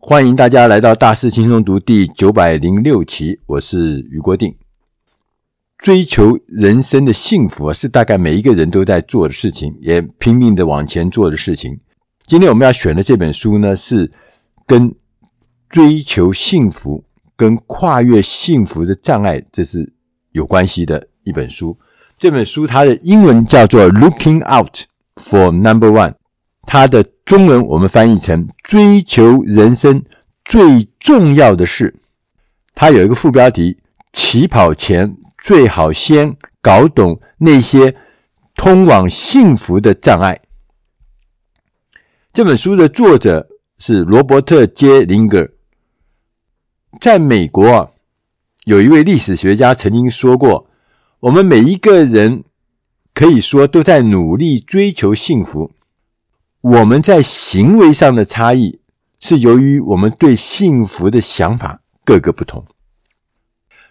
欢迎大家来到大师轻松读第九百零六期，我是余国定。追求人生的幸福啊，是大概每一个人都在做的事情，也拼命的往前做的事情。今天我们要选的这本书呢，是跟追求幸福、跟跨越幸福的障碍，这是有关系的一本书。这本书它的英文叫做《Looking Out for Number One》。它的中文我们翻译成“追求人生最重要的事”。它有一个副标题：“起跑前最好先搞懂那些通往幸福的障碍。”这本书的作者是罗伯特 ·J· 林格。在美国啊，有一位历史学家曾经说过：“我们每一个人可以说都在努力追求幸福。”我们在行为上的差异，是由于我们对幸福的想法各个不同。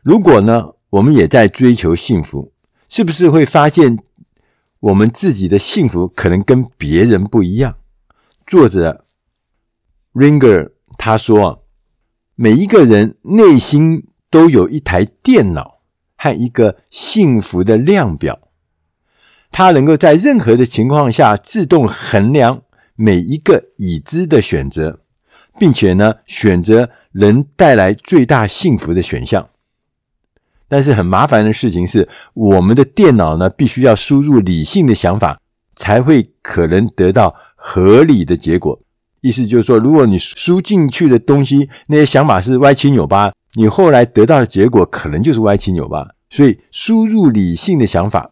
如果呢，我们也在追求幸福，是不是会发现我们自己的幸福可能跟别人不一样？作者 Ringer 他说，每一个人内心都有一台电脑和一个幸福的量表。它能够在任何的情况下自动衡量每一个已知的选择，并且呢，选择能带来最大幸福的选项。但是很麻烦的事情是，我们的电脑呢，必须要输入理性的想法，才会可能得到合理的结果。意思就是说，如果你输进去的东西那些想法是歪七扭八，你后来得到的结果可能就是歪七扭八。所以，输入理性的想法。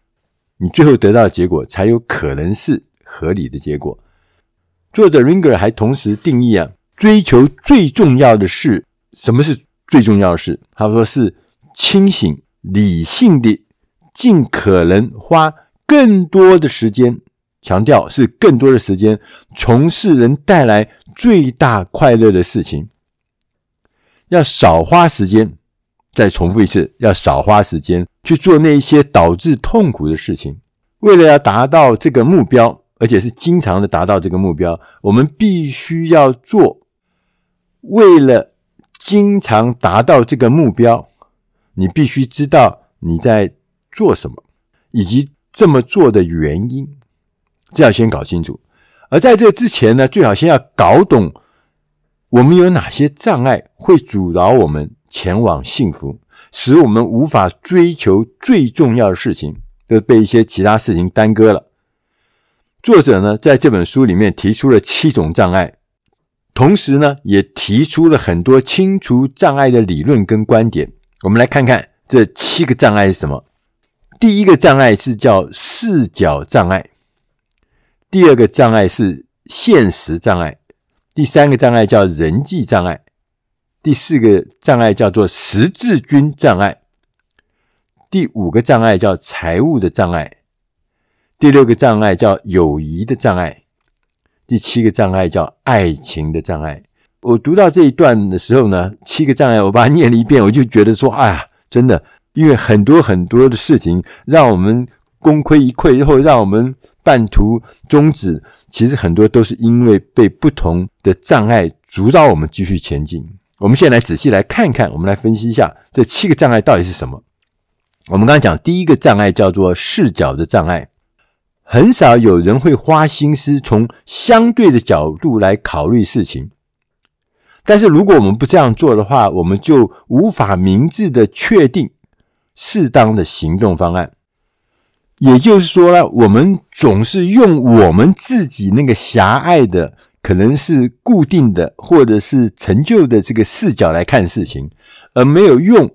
你最后得到的结果才有可能是合理的结果。作者 Ringer 还同时定义啊，追求最重要的事，什么是最重要的事？他说是清醒、理性的，尽可能花更多的时间，强调是更多的时间，从事能带来最大快乐的事情，要少花时间。再重复一次，要少花时间去做那些导致痛苦的事情。为了要达到这个目标，而且是经常的达到这个目标，我们必须要做。为了经常达到这个目标，你必须知道你在做什么，以及这么做的原因，这要先搞清楚。而在这之前呢，最好先要搞懂我们有哪些障碍会阻挠我们。前往幸福，使我们无法追求最重要的事情，都被一些其他事情耽搁了。作者呢，在这本书里面提出了七种障碍，同时呢，也提出了很多清除障碍的理论跟观点。我们来看看这七个障碍是什么。第一个障碍是叫视角障碍，第二个障碍是现实障碍，第三个障碍叫人际障碍。第四个障碍叫做十字军障碍，第五个障碍叫财务的障碍，第六个障碍叫友谊的障碍，第七个障碍叫爱情的障碍。我读到这一段的时候呢，七个障碍我把它念了一遍，我就觉得说，哎呀，真的，因为很多很多的事情让我们功亏一篑，然后让我们半途终止，其实很多都是因为被不同的障碍阻挡我们继续前进。我们现在来仔细来看看，我们来分析一下这七个障碍到底是什么。我们刚刚讲第一个障碍叫做视角的障碍，很少有人会花心思从相对的角度来考虑事情。但是如果我们不这样做的话，我们就无法明智的确定适当的行动方案。也就是说呢，我们总是用我们自己那个狭隘的。可能是固定的，或者是陈旧的这个视角来看事情，而没有用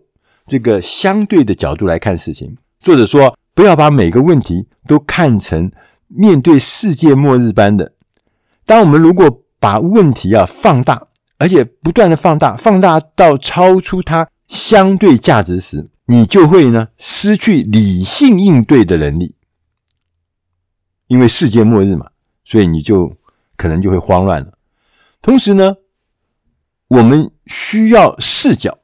这个相对的角度来看事情。作者说，不要把每个问题都看成面对世界末日般的。当我们如果把问题啊放大，而且不断的放大，放大到超出它相对价值时，你就会呢失去理性应对的能力。因为世界末日嘛，所以你就。可能就会慌乱了。同时呢，我们需要视角。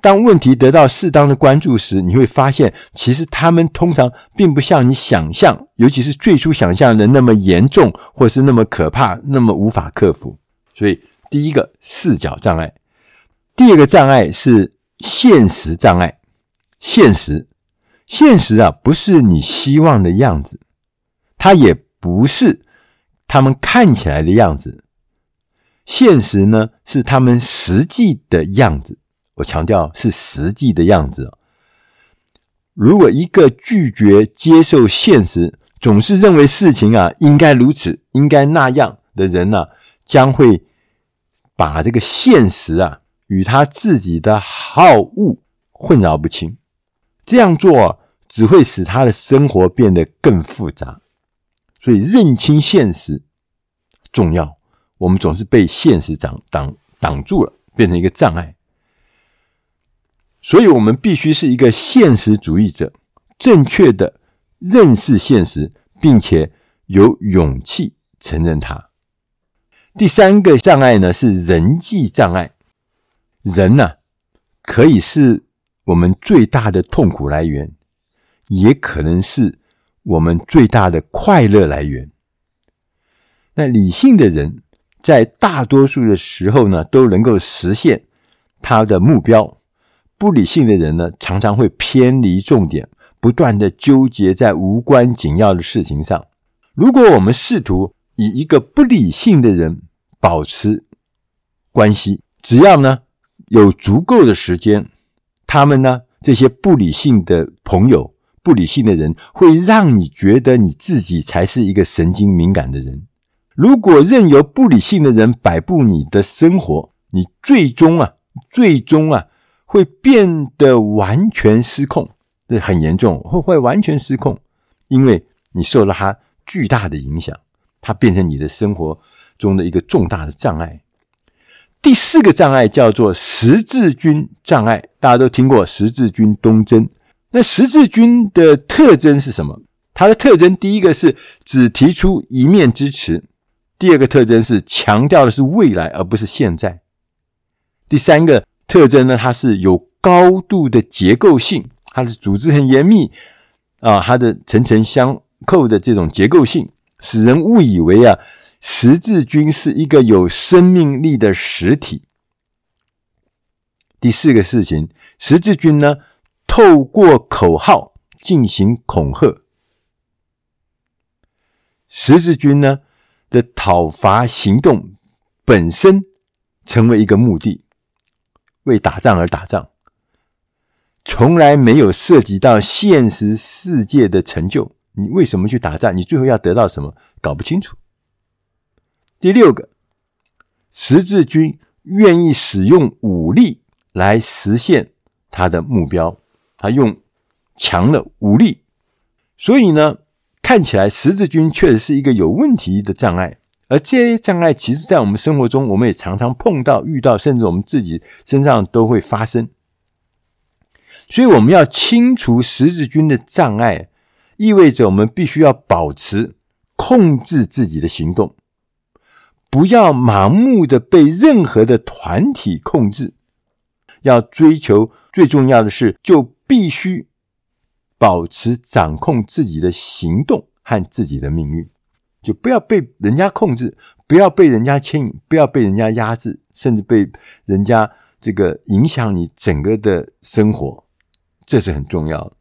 当问题得到适当的关注时，你会发现，其实他们通常并不像你想象，尤其是最初想象的那么严重，或是那么可怕，那么无法克服。所以，第一个视角障碍，第二个障碍是现实障碍。现实，现实啊，不是你希望的样子，它也不是他们看起来的样子。现实呢，是他们实际的样子。我强调是实际的样子。如果一个拒绝接受现实，总是认为事情啊应该如此、应该那样的人呢、将会把这个现实啊与他自己的好恶混淆不清。这样做只会使他的生活变得更复杂。所以认清现实重要。我们总是被现实挡挡挡住了，变成一个障碍。所以，我们必须是一个现实主义者，正确的认识现实，并且有勇气承认它。第三个障碍呢，是人际障碍。人呢、可以是我们最大的痛苦来源，也可能是我们最大的快乐来源。那理性的人，在大多数的时候呢，都能够实现他的目标。不理性的人呢，常常会偏离重点，不断的纠结在无关紧要的事情上。如果我们试图与一个不理性的人保持关系，只要呢有足够的时间，他们呢这些不理性的朋友、不理性的人，会让你觉得你自己才是一个神经敏感的人。如果任由不理性的人摆布你的生活，你最终啊，最终啊。会变得完全失控，这很严重，会会完全失控，因为你受了他巨大的影响，它变成你的生活中的一个重大的障碍。第四个障碍叫做十字军障碍，大家都听过十字军东征。那十字军的特征是什么？它的特征第一个是只提出一面之词，第二个特征是强调的是未来而不是现在，第三个。特征呢，它是有高度的结构性，它的组织很严密啊，它的层层相扣的这种结构性，使人误以为啊，十字军是一个有生命力的实体。第四个事情，十字军呢，透过口号进行恐吓，十字军呢的讨伐行动本身成为一个目的。为打仗而打仗，从来没有涉及到现实世界的成就。你为什么去打仗？你最后要得到什么？搞不清楚。第六个，十字军愿意使用武力来实现他的目标，他用强的武力，所以呢，看起来十字军确实是一个有问题的障碍。而这些障碍，其实，在我们生活中，我们也常常碰到、遇到，甚至我们自己身上都会发生。所以，我们要清除十字军的障碍，意味着我们必须要保持控制自己的行动，不要盲目的被任何的团体控制。要追求最重要的是，就必须保持掌控自己的行动和自己的命运。就不要被人家控制，不要被人家牵引，不要被人家压制，甚至被人家这个影响你整个的生活，这是很重要的。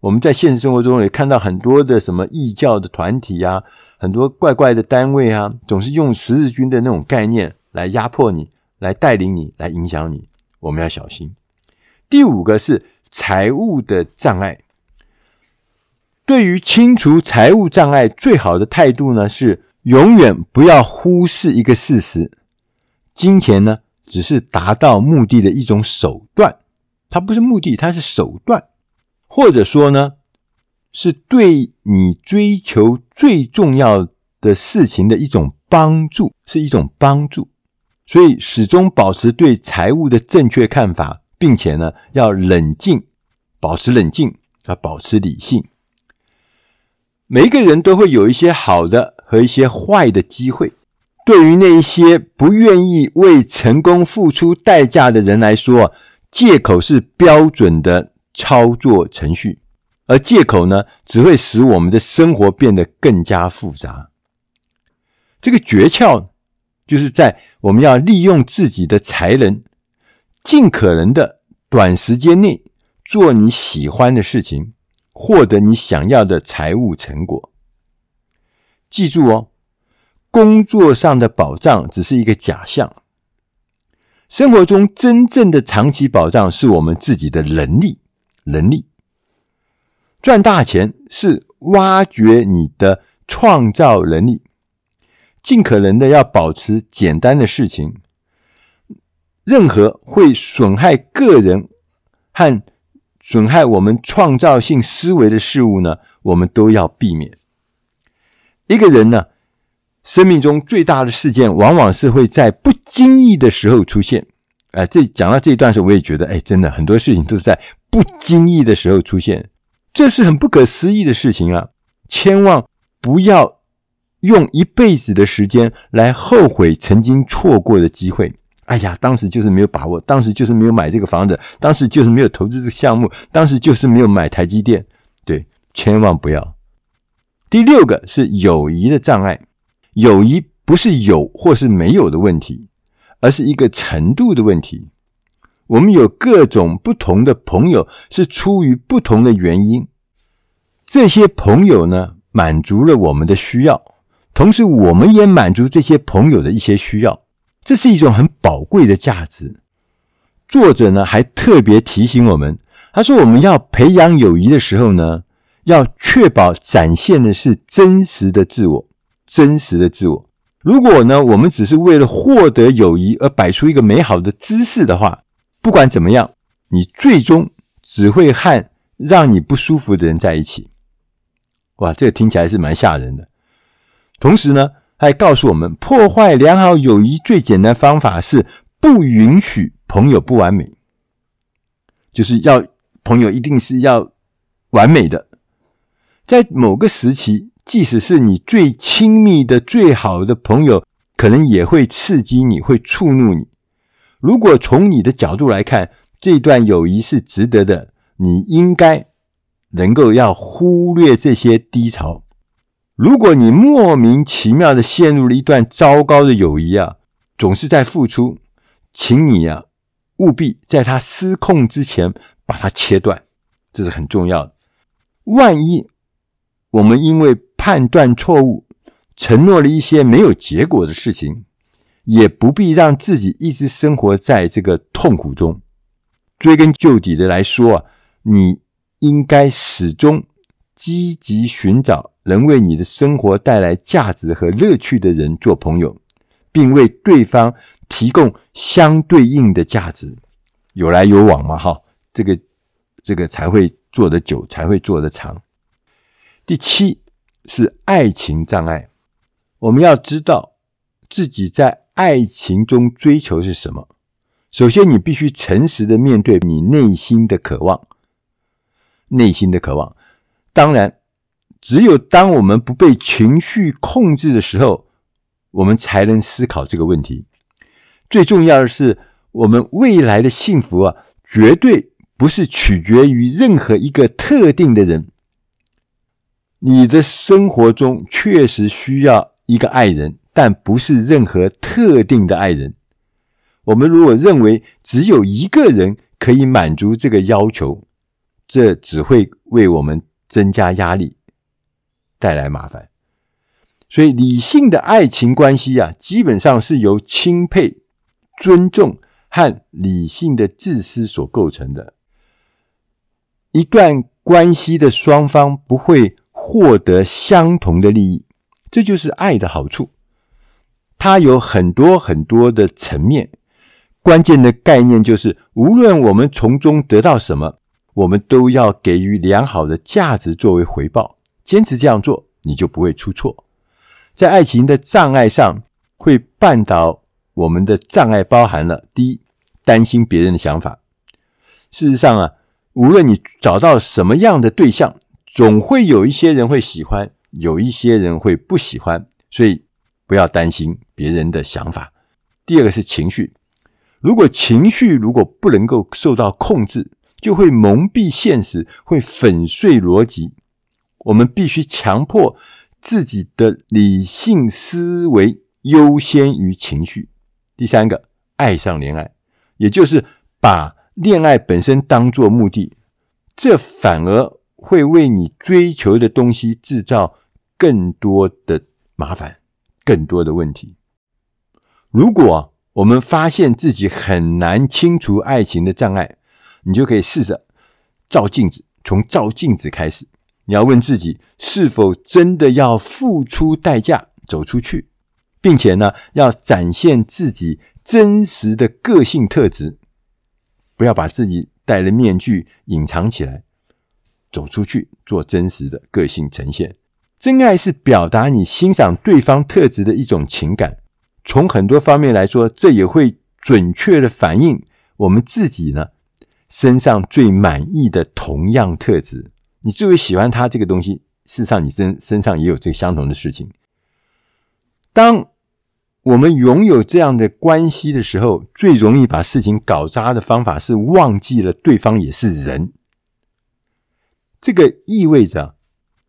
我们在现实生活中也看到很多的什么异教的团体啊，很多怪怪的单位啊，总是用十字军的那种概念来压迫你，来带领你，来影响你。我们要小心。第五个是财务的障碍。对于清除财务障碍，最好的态度呢，是永远不要忽视一个事实：金钱呢，只是达到目的的一种手段，它不是目的，它是手段，或者说呢，是对你追求最重要的事情的一种帮助，是一种帮助。所以，始终保持对财务的正确看法，并且呢，要冷静，保持冷静，要保持理性。每一个人都会有一些好的和一些坏的机会。对于那些不愿意为成功付出代价的人来说，借口是标准的操作程序，而借口呢，只会使我们的生活变得更加复杂。这个诀窍就是在我们要利用自己的才能，尽可能的短时间内做你喜欢的事情，获得你想要的财务成果。记住哦，工作上的保障只是一个假象，生活中真正的长期保障是我们自己的能力。能力赚大钱是挖掘你的创造能力，尽可能的要保持简单的事情，任何会损害个人和损害我们创造性思维的事物呢，我们都要避免。一个人呢，生命中最大的事件，往往是会在不经意的时候出现。哎、这讲到这一段时候，我也觉得，哎，真的很多事情都是在不经意的时候出现，这是很不可思议的事情啊！千万不要用一辈子的时间来后悔曾经错过的机会。哎呀，当时就是没有把握，当时就是没有买这个房子，当时就是没有投资这个项目，当时就是没有买台积电。对，千万不要。第六个是友谊的障碍，友谊不是有或是没有的问题，而是一个程度的问题。我们有各种不同的朋友，是出于不同的原因。这些朋友呢，满足了我们的需要，同时我们也满足这些朋友的一些需要。这是一种很宝贵的价值。作者呢，还特别提醒我们，他说我们要培养友谊的时候呢，要确保展现的是真实的自我，真实的自我。如果呢，我们只是为了获得友谊而摆出一个美好的姿势的话，不管怎么样，你最终只会和让你不舒服的人在一起。哇，这个听起来是蛮吓人的。同时呢，还告诉我们，破坏良好友谊最简单方法是不允许朋友不完美，就是要朋友一定是要完美的。在某个时期，即使是你最亲密的、最好的朋友，可能也会刺激你，会触怒你。如果从你的角度来看，这段友谊是值得的，你应该能够要忽略这些低潮。如果你莫名其妙的陷入了一段糟糕的友谊啊，总是在付出，请你啊务必在它失控之前把它切断，这是很重要的。万一我们因为判断错误，承诺了一些没有结果的事情，也不必让自己一直生活在这个痛苦中。追根究底的来说啊，你应该始终积极寻找。能为你的生活带来价值和乐趣的人做朋友，并为对方提供相对应的价值，有来有往嘛，哈，这个这个才会做得久，才会做得长。第七是爱情障碍，我们要知道自己在爱情中追求是什么。首先，你必须诚实的面对你内心的渴望，内心的渴望，当然。只有当我们不被情绪控制的时候，我们才能思考这个问题。最重要的是，我们未来的幸福啊，绝对不是取决于任何一个特定的人。你的生活中确实需要一个爱人，但不是任何特定的爱人。我们如果认为只有一个人可以满足这个要求，这只会为我们增加压力。带来麻烦，所以理性的爱情关系啊，基本上是由钦佩、尊重和理性的自私所构成的。一段关系的双方不会获得相同的利益，这就是爱的好处。它有很多很多的层面，关键的概念就是，无论我们从中得到什么，我们都要给予良好的价值作为回报。坚持这样做，你就不会出错。在爱情的障碍上，会绊倒我们的障碍包含了：第一，担心别人的想法。事实上啊，无论你找到什么样的对象，总会有一些人会喜欢，有一些人会不喜欢，所以不要担心别人的想法。第二个是情绪，如果情绪如果不能够受到控制，就会蒙蔽现实，会粉碎逻辑。我们必须强迫自己的理性思维，优先于情绪。第三个，爱上恋爱，也就是把恋爱本身当作目的，这反而会为你追求的东西制造更多的麻烦，更多的问题。如果我们发现自己很难清除爱情的障碍，你就可以试着照镜子，从照镜子开始。你要问自己，是否真的要付出代价走出去，并且呢，要展现自己真实的个性特质，不要把自己戴了面具隐藏起来，走出去做真实的个性呈现。真爱是表达你欣赏对方特质的一种情感，从很多方面来说，这也会准确的反映我们自己呢身上最满意的同样特质。你最为喜欢他这个东西，事实上你身身上也有这相同的事情。当我们拥有这样的关系的时候，最容易把事情搞砸的方法是忘记了对方也是人。这个意味着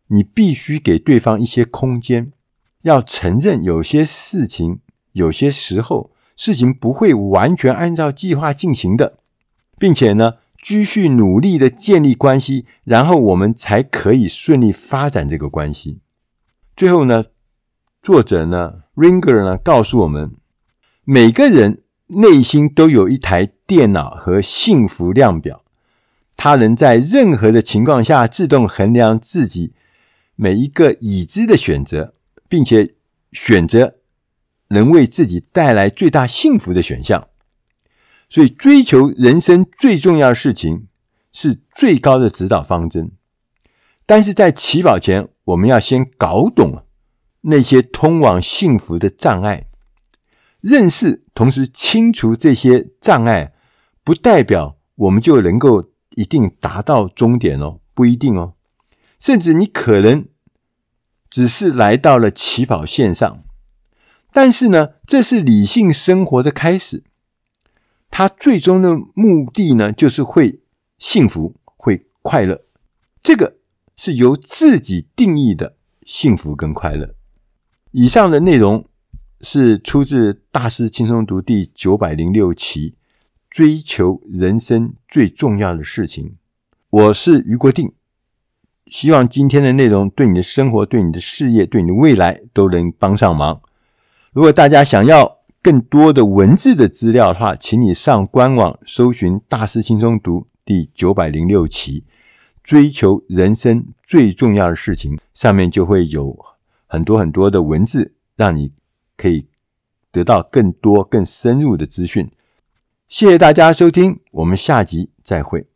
你必须给对方一些空间，要承认有些事情，有些时候事情不会完全按照计划进行的，并且呢，继续努力的建立关系，然后我们才可以顺利发展这个关系。最后呢，作者呢，Ringer 呢，告诉我们，每个人内心都有一台电脑和幸福量表，它能在任何的情况下自动衡量自己每一个已知的选择，并且选择能为自己带来最大幸福的选项。所以，追求人生最重要的事情是最高的指导方针。但是在起跑前，我们要先搞懂那些通往幸福的障碍，认识同时清除这些障碍，不代表我们就能够一定达到终点哦，不一定哦。甚至你可能只是来到了起跑线上，但是呢，这是理性生活的开始。他最终的目的呢，就是会幸福、会快乐。这个是由自己定义的幸福跟快乐。以上的内容是出自《大师轻松读》第九百零六期，追求人生最重要的事情。我是余国定，希望今天的内容对你的生活、对你的事业、对你的未来都能帮上忙。如果大家想要，更多的文字的资料的话，请你上官网搜寻《大师轻松读》第九百零六期，追求人生最重要的事情，上面就会有很多很多的文字，让你可以得到更多更深入的资讯。谢谢大家收听，我们下集再会。